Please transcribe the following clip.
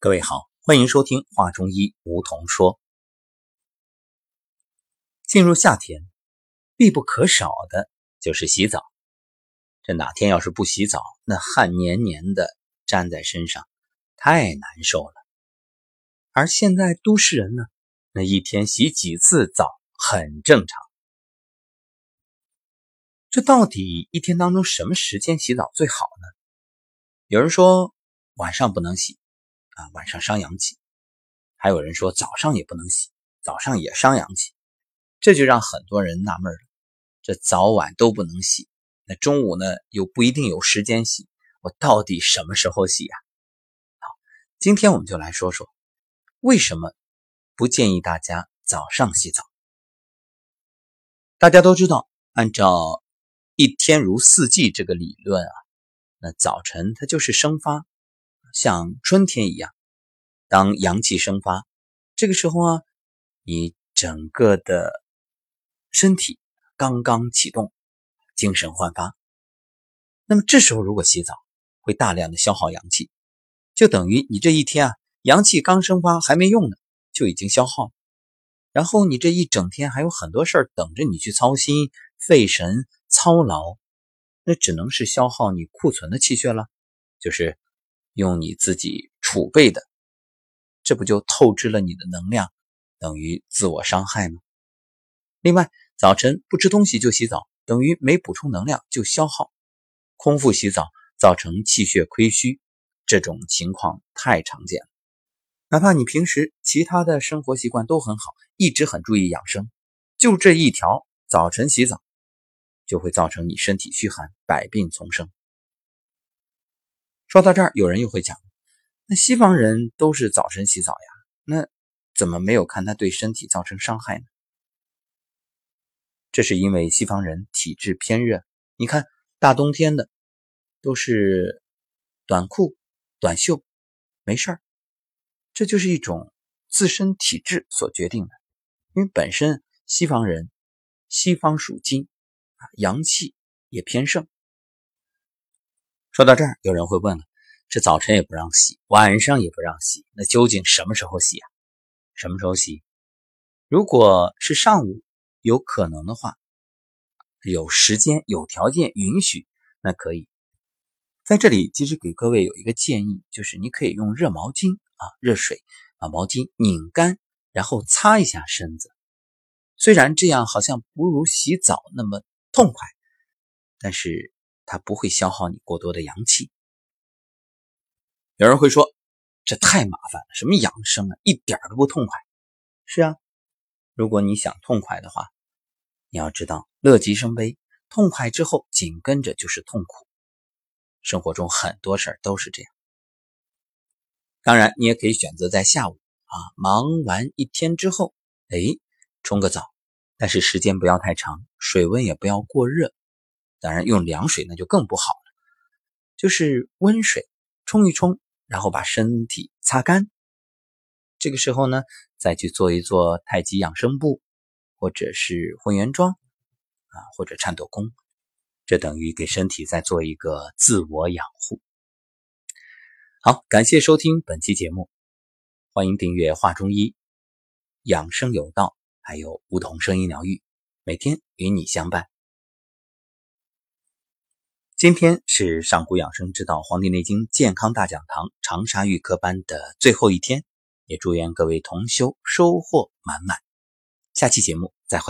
各位好，欢迎收听《话中医》，梧桐说。进入夏天，必不可少的就是洗澡。这哪天要是不洗澡，那汗黏黏的粘在身上，太难受了。而现在都市人呢，那一天洗几次澡很正常。这到底一天当中什么时间洗澡最好呢？有人说晚上不能洗。啊，晚上伤阳气，还有人说早上也不能洗，早上也伤阳气，这就让很多人纳闷了。这早晚都不能洗，那中午呢又不一定有时间洗，我到底什么时候洗呀？好，今天我们就来说说为什么不建议大家早上洗澡。大家都知道，按照一天如四季这个理论啊，那早晨它就是生发。像春天一样，当阳气生发，这个时候啊，你整个的身体刚刚启动，精神焕发。那么这时候如果洗澡，会大量的消耗阳气，就等于你这一天啊，阳气刚生发还没用呢，就已经消耗。然后你这一整天还有很多事儿等着你去操心、费神、操劳，那只能是消耗你库存的气血了，就是。用你自己储备的，这不就透支了你的能量，等于自我伤害吗？另外，早晨不吃东西就洗澡，等于没补充能量就消耗，空腹洗澡造成气血亏虚，这种情况太常见了。哪怕你平时其他的生活习惯都很好，一直很注意养生，就这一条早晨洗澡，就会造成你身体虚寒，百病丛生。说到这儿，有人又会讲：那西方人都是早晨洗澡呀，那怎么没有看他对身体造成伤害呢？这是因为西方人体质偏热，你看大冬天的都是短裤、短袖，没事儿，这就是一种自身体质所决定的。因为本身西方人，西方属金啊，阳气也偏盛。说到这儿，有人会问了：这早晨也不让洗，晚上也不让洗，那究竟什么时候洗啊？什么时候洗？如果是上午，有可能的话，有时间、有条件允许，那可以。在这里，其实给各位有一个建议，就是你可以用热毛巾啊，热水把毛巾拧干，然后擦一下身子。虽然这样好像不如洗澡那么痛快，但是。它不会消耗你过多的阳气。有人会说，这太麻烦了，什么养生啊，一点都不痛快。是啊，如果你想痛快的话，你要知道，乐极生悲，痛快之后紧跟着就是痛苦。生活中很多事儿都是这样。当然，你也可以选择在下午啊，忙完一天之后，哎，冲个澡，但是时间不要太长，水温也不要过热。当然，用凉水那就更不好了，就是温水冲一冲，然后把身体擦干。这个时候呢，再去做一做太极养生步，或者是混元桩啊，或者颤抖功，这等于给身体再做一个自我养护。好，感谢收听本期节目，欢迎订阅《画中医》，养生有道，还有梧桐声音疗愈，每天与你相伴。今天是上古养生之道《黄帝内经健康大讲堂》长沙预科班的最后一天，也祝愿各位同修收获满满。下期节目